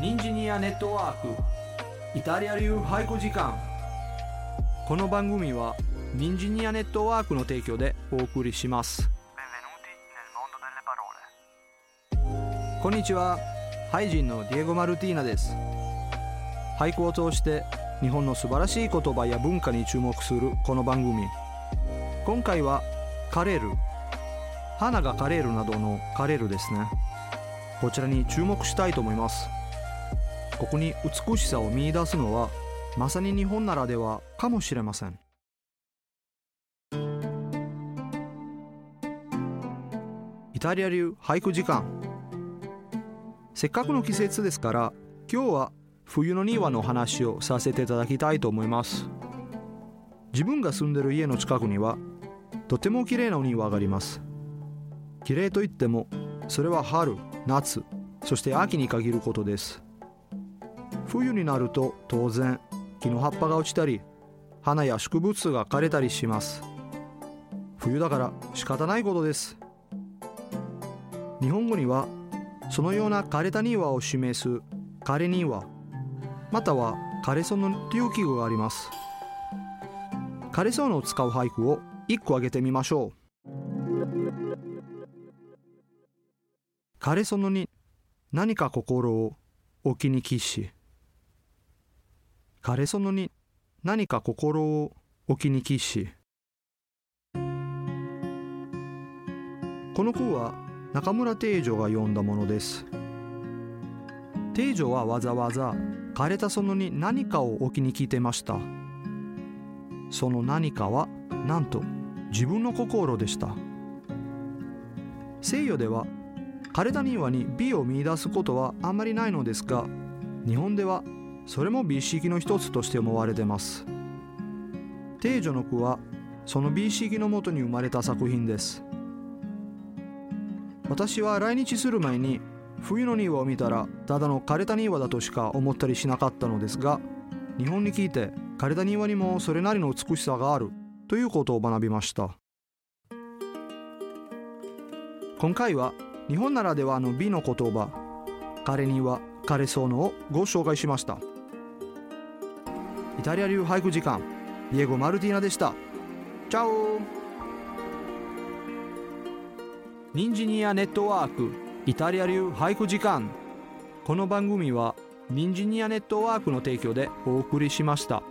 ニンジニアネットワークイタリア流俳句時間。この番組はニンジニアネットワークの提供でお送りします。こんにちは。ハイジンのディエゴ・マルティーナです。俳句を通して日本の素晴らしい言葉や文化に注目するこの番組。今回はカレール。花がカレールなどのカレールですね。こちらに注目したいと思います。ここに美しさを見出すのはまさに日本ならではかもしれません。イタリア流俳句時間。せっかくの季節ですから今日は冬の庭の話をさせていただきたいと思います。自分が住んでる家の近くにはとても綺麗なお庭があります。綺麗といってもそれは春夏そして秋に限ることです。冬になると当然木の葉っぱが落ちたり花や植物が枯れたりします。冬だから仕方ないことです。日本語にはそのような枯れた庭を示す枯れ庭または枯れ園という記号があります。枯れ園を使う俳句を一個挙げてみましょう。枯れ園に何か心を置きに帰し枯れ園に何か心を置きに帰しこの句は中村定女が読んだものです。定女はわざわざ枯れた園に何かを置きに来てました。その何かはなんと自分の心でした。西洋では枯れた庭に美を見出すことはあんまりないのですが日本ではそれも美意識の一つとして思われてます。定女の句はその美意識のもとに生まれた作品です。私は来日する前に冬の庭を見たらただの枯れた庭だとしか思ったりしなかったのですが日本に来て枯れた庭にもそれなりの美しさがあるということを学びました。今回は日本ならではの美の言葉枯れ庭枯れそうのをご紹介しました。イタリア流俳句時間。イエゴ・マルティーナでした。チャオニンジニアネットワークイタリア流俳句時間。この番組はニンジニアネットワークの提供でお送りしました。